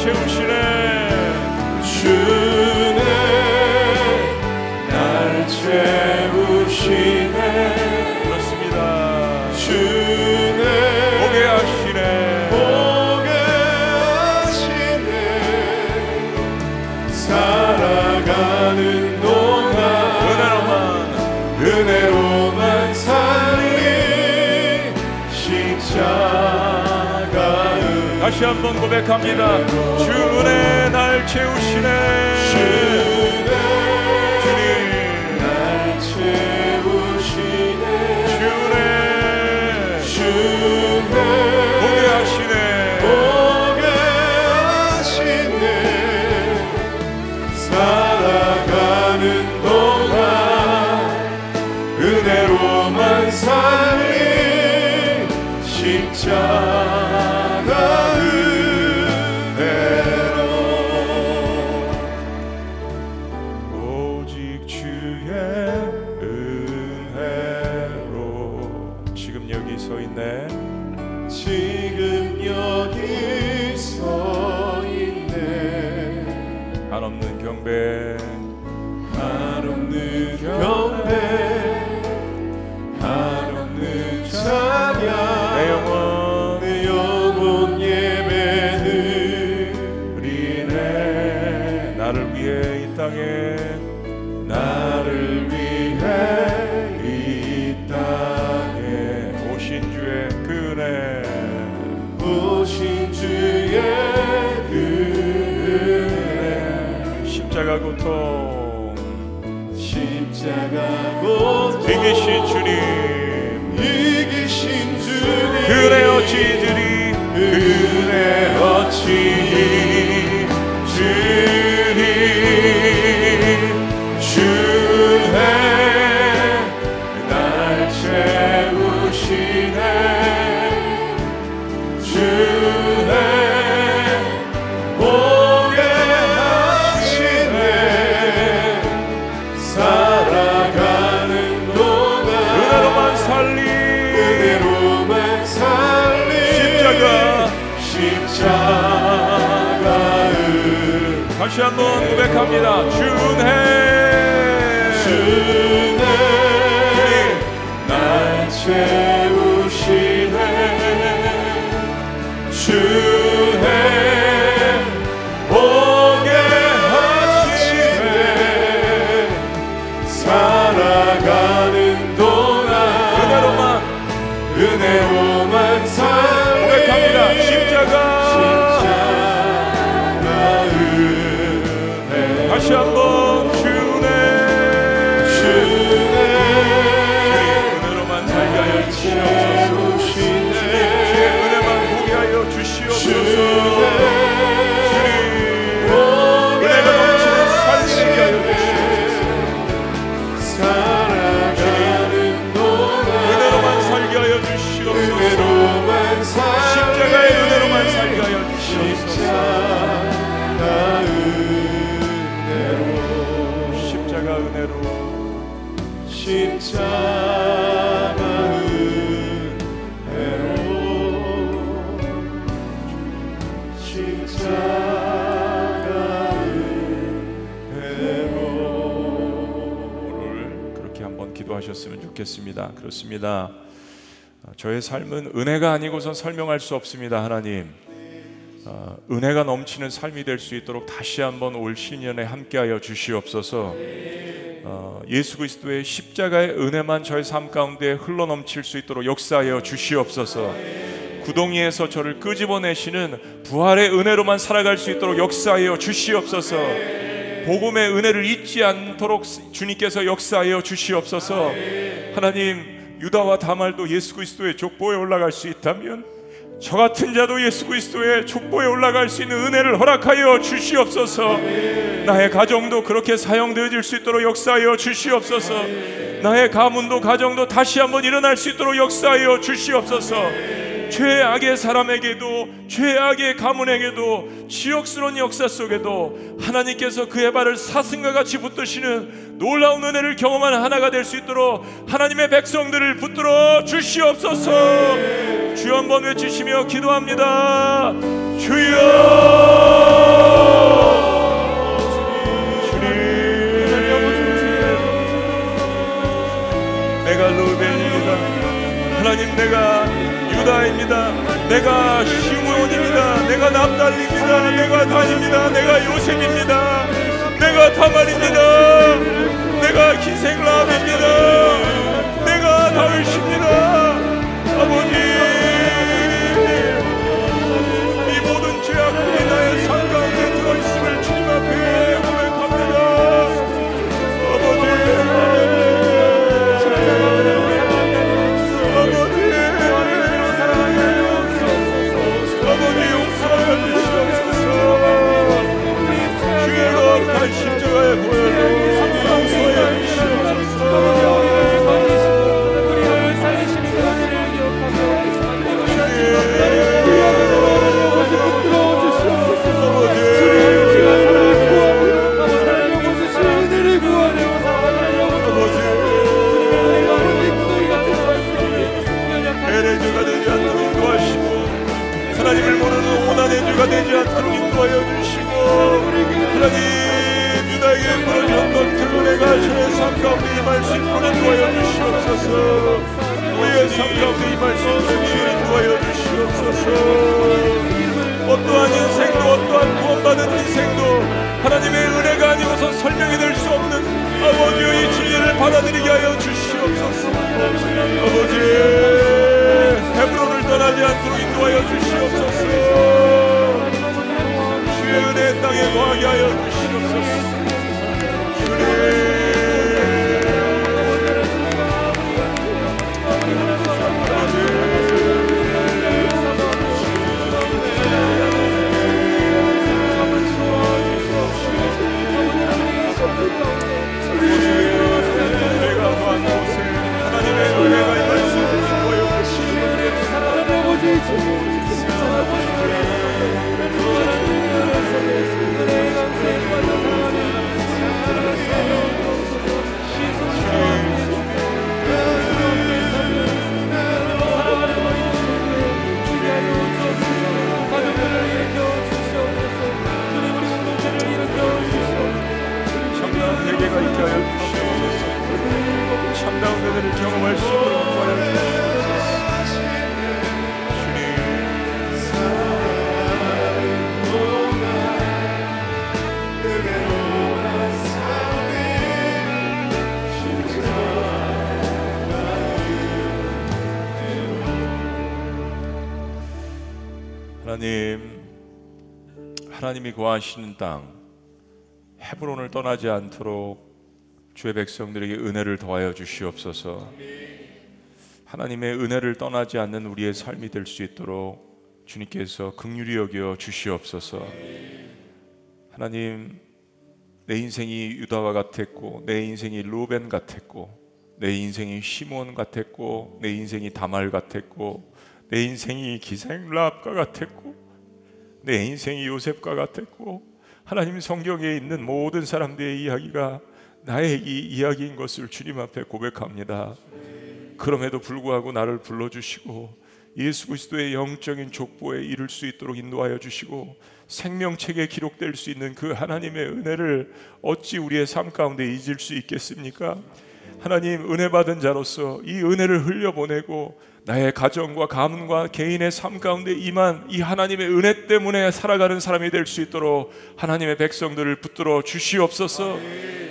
주 다시 한번 고백합니다. 주의 날 채우시네 서 있네. 지금 여기 서 있네. 한없는 경배. 한없는 경배 이기신 주님. 이기신 주님. 그래 어찌들이. 은혜 어 고백합니다. 주네 주네. 날채 그렇습니다. 어, 저의 삶은 은혜가 아니고선 설명할 수 없습니다, 하나님. 어, 은혜가 넘치는 삶이 될 수 있도록 다시 한번 올 신년에 함께하여 주시옵소서. 어, 예수 그리스도의 십자가의 은혜만 저의 삶 가운데 흘러 넘칠 수 있도록 역사하여 주시옵소서. 구덩이에서 저를 끄집어내시는 부활의 은혜로만 살아갈 수 있도록 역사하여 주시옵소서. 복음의 은혜를 잊지 않도록 주님께서 역사하여 주시옵소서. 하나님 유다와 다말도 예수 그리스도의 족보에 올라갈 수 있다면 저 같은 자도 예수 그리스도의 족보에 올라갈 수 있는 은혜를 허락하여 주시옵소서. 나의 가정도 그렇게 사용되어질 수 있도록 역사하여 주시옵소서. 나의 가문도 가정도 다시 한번 일어날 수 있도록 역사하여 주시옵소서. 죄악의 사람에게도 죄악의 가문에게도 지옥스러운 역사 속에도 하나님께서 그의 발을 사슴과 같이 붙드시는 놀라운 은혜를 경험하는 하나가 될 수 있도록 하나님의 백성들을 붙들어 주시옵소서. 주여 한번 외치시며 기도합니다. 주여! 내가 루벤입니다. 하나님 내가 유다입니다. 내가 시므온입니다. 내가 납달리입니다. 내가 단입니다. 내가 요셉입니다. 내가 다말입니다. 내가 기생람입니다. 내가 다윗입니다. 아버지 이 모든 죄악들이 나의 저의 삶 가운데 임할 수 있도록 인도하여 주시옵소서. 우리의 삶 가운데 임할 수 있도록 주여 인도하여 주시옵소서. 어떠한 인생도 어떠한 구원받은 인생도 하나님의 은혜가 아니고서 설명이 될 수 없는 아버지의 진리를 받아들이게 하여 주시옵소서. 아버지 헤브론을 떠나지 않도록 인도하여 주시옵소서. 주의 은혜 땅에 거하게 하여 주시옵소서 거하시는 땅 헤브론을 떠나지 않도록 주의 백성들에게 은혜를 더하여 주시옵소서. 하나님의 은혜를 떠나지 않는 우리의 삶이 될 수 있도록 주님께서 긍휼히 여겨 주시옵소서. 하나님 내 인생이 유다와 같았고 내 인생이 루벤 같았고 내 인생이 시몬 같았고 내 인생이 다말 같았고 내 인생이 기생랍과 같았고 내 인생이 요셉과 같았고 하나님 성경에 있는 모든 사람들의 이야기가 나의 이 이야기인 것을 주님 앞에 고백합니다. 그럼에도 불구하고 나를 불러주시고 예수 그리스도의 영적인 족보에 이를 수 있도록 인도하여 주시고 생명책에 기록될 수 있는 그 하나님의 은혜를 어찌 우리의 삶 가운데 잊을 수 있겠습니까? 하나님 은혜 받은 자로서 이 은혜를 흘려보내고 나의 가정과 가문과 개인의 삶 가운데 임한 이 하나님의 은혜 때문에 살아가는 사람이 될 수 있도록 하나님의 백성들을 붙들어 주시옵소서.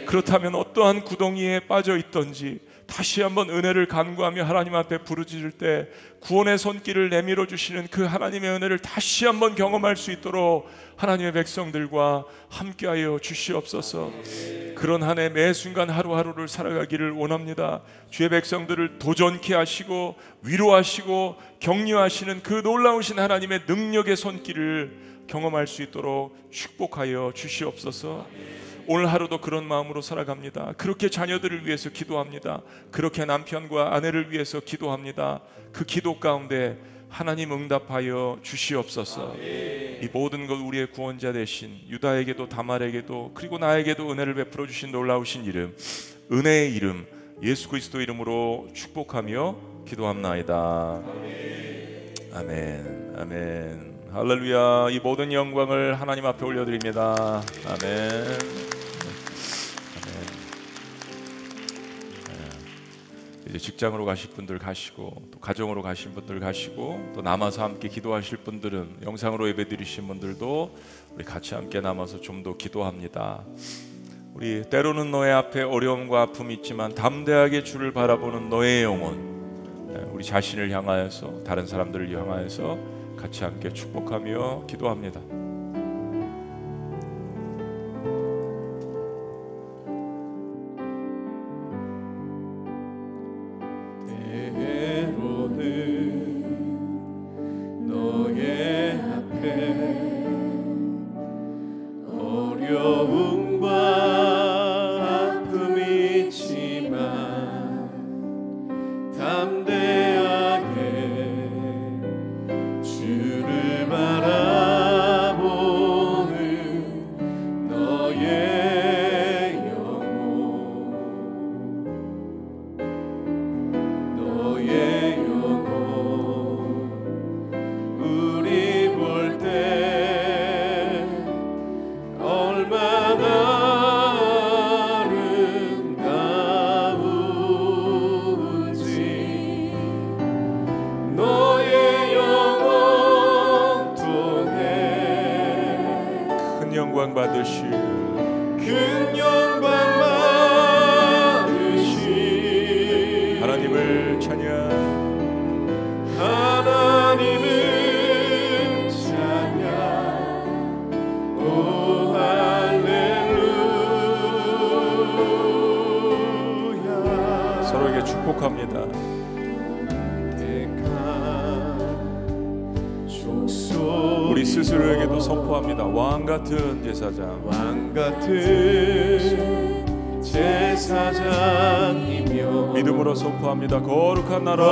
그렇다면 어떠한 구덩이에 빠져 있던지 다시 한번 은혜를 간구하며 하나님 앞에 부르짖을 때 구원의 손길을 내밀어 주시는 그 하나님의 은혜를 다시 한번 경험할 수 있도록 하나님의 백성들과 함께하여 주시옵소서. 그런 한 해 매 순간 하루하루를 살아가기를 원합니다. 주의 백성들을 도전케 하시고 위로하시고 격려하시는 그 놀라우신 하나님의 능력의 손길을 경험할 수 있도록 축복하여 주시옵소서. 오늘 하루도 그런 마음으로 살아갑니다. 그렇게 자녀들을 위해서 기도합니다. 그렇게 남편과 아내를 위해서 기도합니다. 그 기도 가운데 하나님 응답하여 주시옵소서. 이 모든 것 우리의 구원자 되신 유다에게도 다말에게도 그리고 나에게도 은혜를 베풀어 주신 놀라우신 이름 은혜의 이름 예수 그리스도 이름으로 축복하며 기도합나이다. 아멘. 아멘. 할렐루야. 이 모든 영광을 하나님 앞에 올려드립니다. 아멘. 아멘. 이제 직장으로 가실 분들 가시고 또 가정으로 가신 분들 가시고 또 남아서 함께 기도하실 분들은 영상으로 예배드리신 분들도 우리 같이 함께 남아서 좀 더 기도합니다. 우리 때로는 너의 앞에 어려움과 아픔이 있지만 담대하게 주를 바라보는 너의 영혼 네, 우리 자신을 향하여서 다른 사람들을 향하여서 같이 함께 축복하며 기도합니다. 제사장. 왕 같은 제사장이며 믿음으로 선포합니다. 거룩한 나라.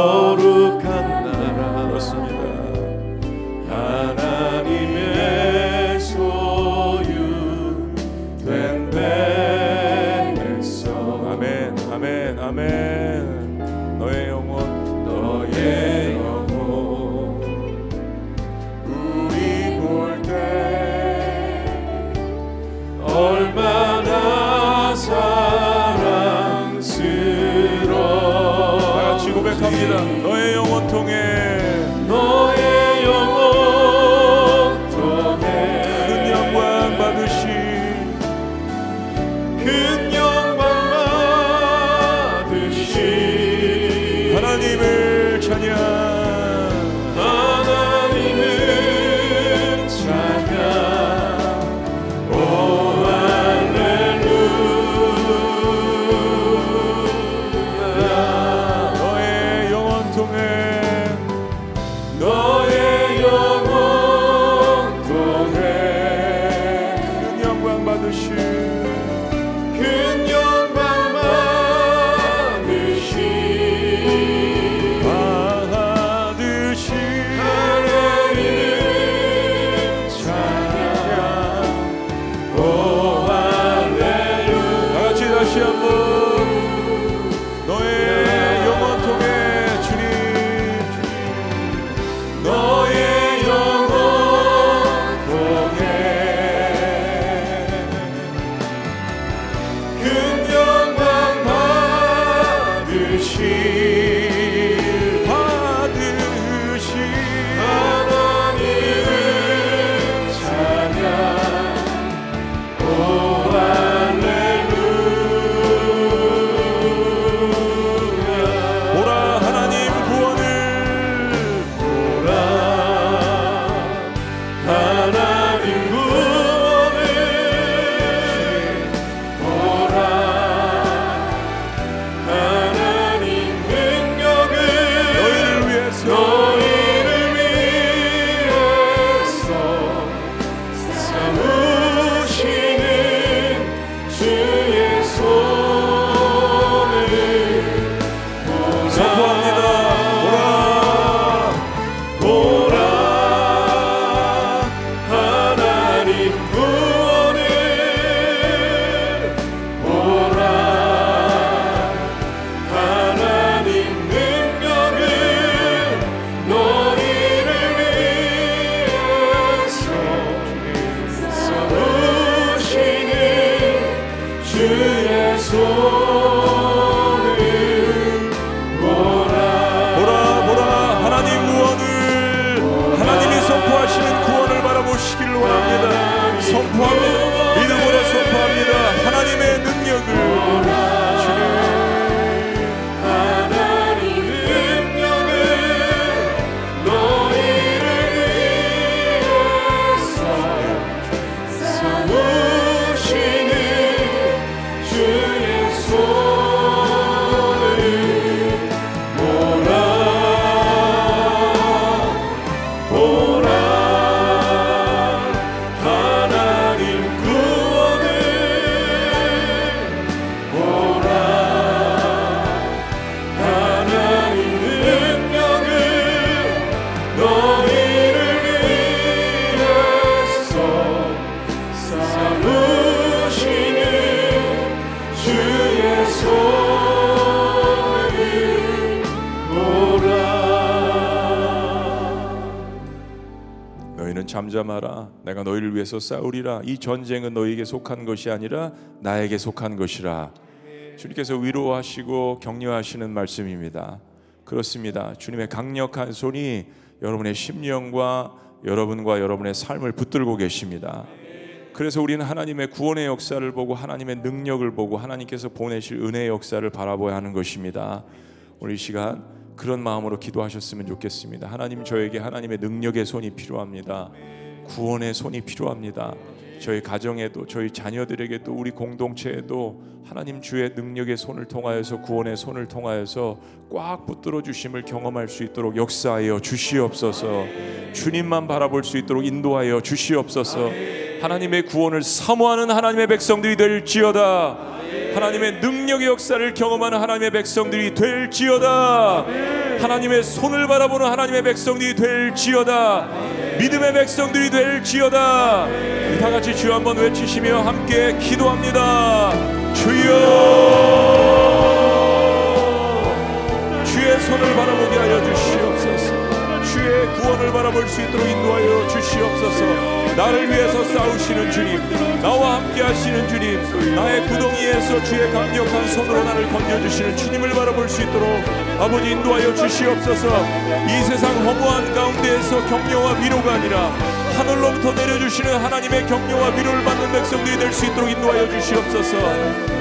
위해서 싸우리라 이 전쟁은 너희에게 속한 것이 아니라 나에게 속한 것이라 주님께서 위로하시고 격려하시는 말씀입니다 그렇습니다 주님의 강력한 손이 여러분의 심령과 여러분과 여러분의 삶을 붙들고 계십니다 그래서 우리는 하나님의 구원의 역사를 보고 하나님의 능력을 보고 하나님께서 보내실 은혜의 역사를 바라보아야 하는 것입니다. 오늘 이 시간 그런 마음으로 기도하셨으면 좋겠습니다. 하나님 저에게 하나님의 능력의 손이 필요합니다. 구원의 손이 필요합니다. 저희 가정에도 저희 자녀들에게도 우리 공동체에도 하나님 주의 능력의 손을 통하여서 구원의 손을 통하여서 꽉 붙들어 주심을 경험할 수 있도록 역사하여 주시옵소서. 주님만 바라볼 수 있도록 인도하여 주시옵소서. 하나님의 구원을 사모하는 하나님의 백성들이 될지어다. 하나님의 능력의 역사를 경험하는 하나님의 백성들이 될지어다. 하나님의 손을 바라보는 하나님의 백성들이 될지어다. 믿음의 백성들이 될지어다. 우리 다 같이 주 한번 외치시며 함께 기도합니다. 주여 주의 손을 바라보게 하여 구원을 바라볼 수 있도록 인도하여 주시옵소서. 나를 위해서 싸우시는 주님, 나와 함께 하시는 주님, 나의 구덩이에서 주의 강력한 손으로 나를 건져주시는 주님을 바라볼 수 있도록 아버지 인도하여 주시옵소서 이 세상 허무한 가운데에서 격려와 위로가 아니라 하늘로부터 내려주시는 하나님의 격려와 위로를 받는 백성들이 될 수 있도록 인도하여 주시옵소서.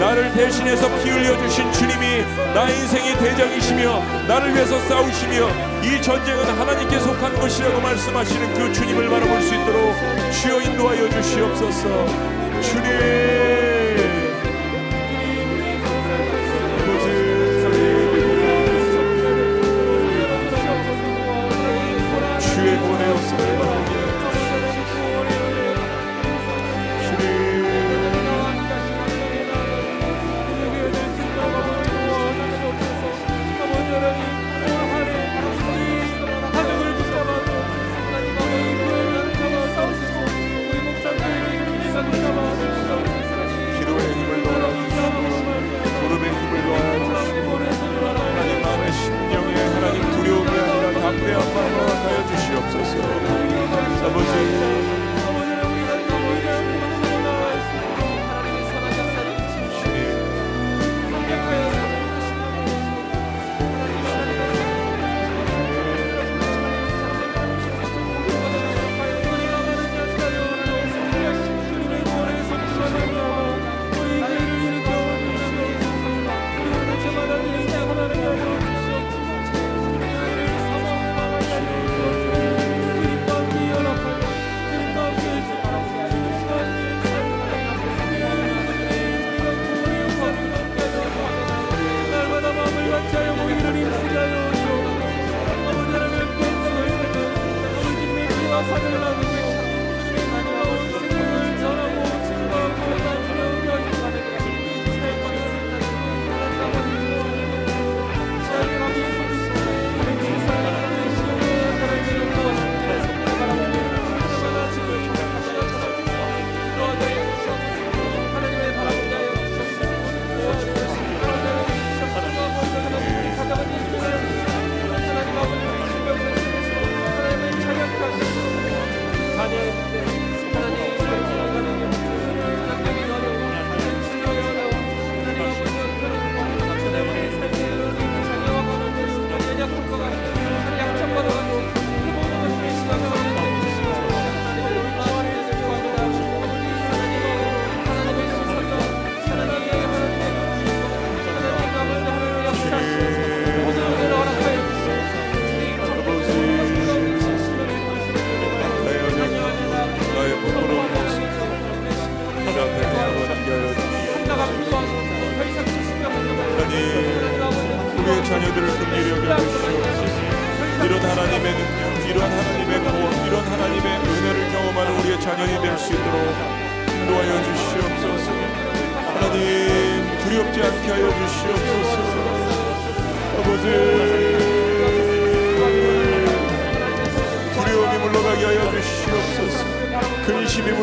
나를 대신해서 피 흘려 주신 주님이 나의 인생의 대장이시며 나를 위해서 싸우시며 이 전쟁은 하나님께 속한 것이라고 말씀하시는 그 주님을 바라볼 수 있도록 주여 인도하여 주시옵소서. 주님 아버지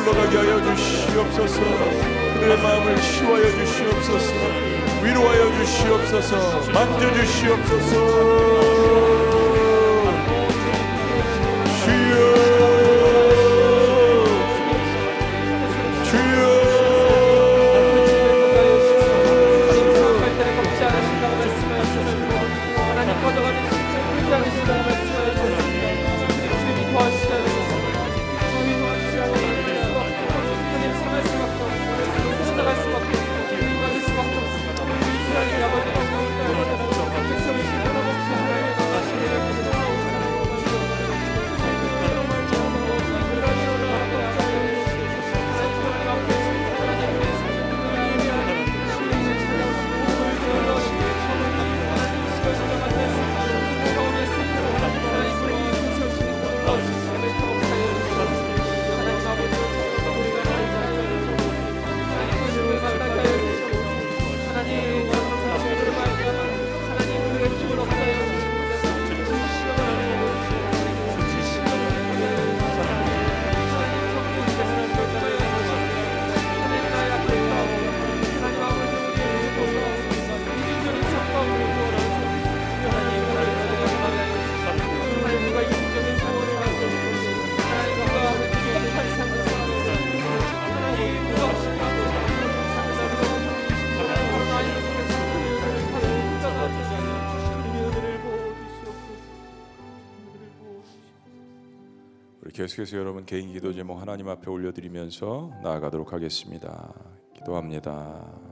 물러가게 하여 주시옵소서. 그들의 마음을 치유하여 주시옵소서. 위로하여 주시옵소서. 만져 주시옵소서 계속해서 여러분 개인 기도 제목 하나님 앞에 올려드리면서 나아가도록 하겠습니다. 기도합니다.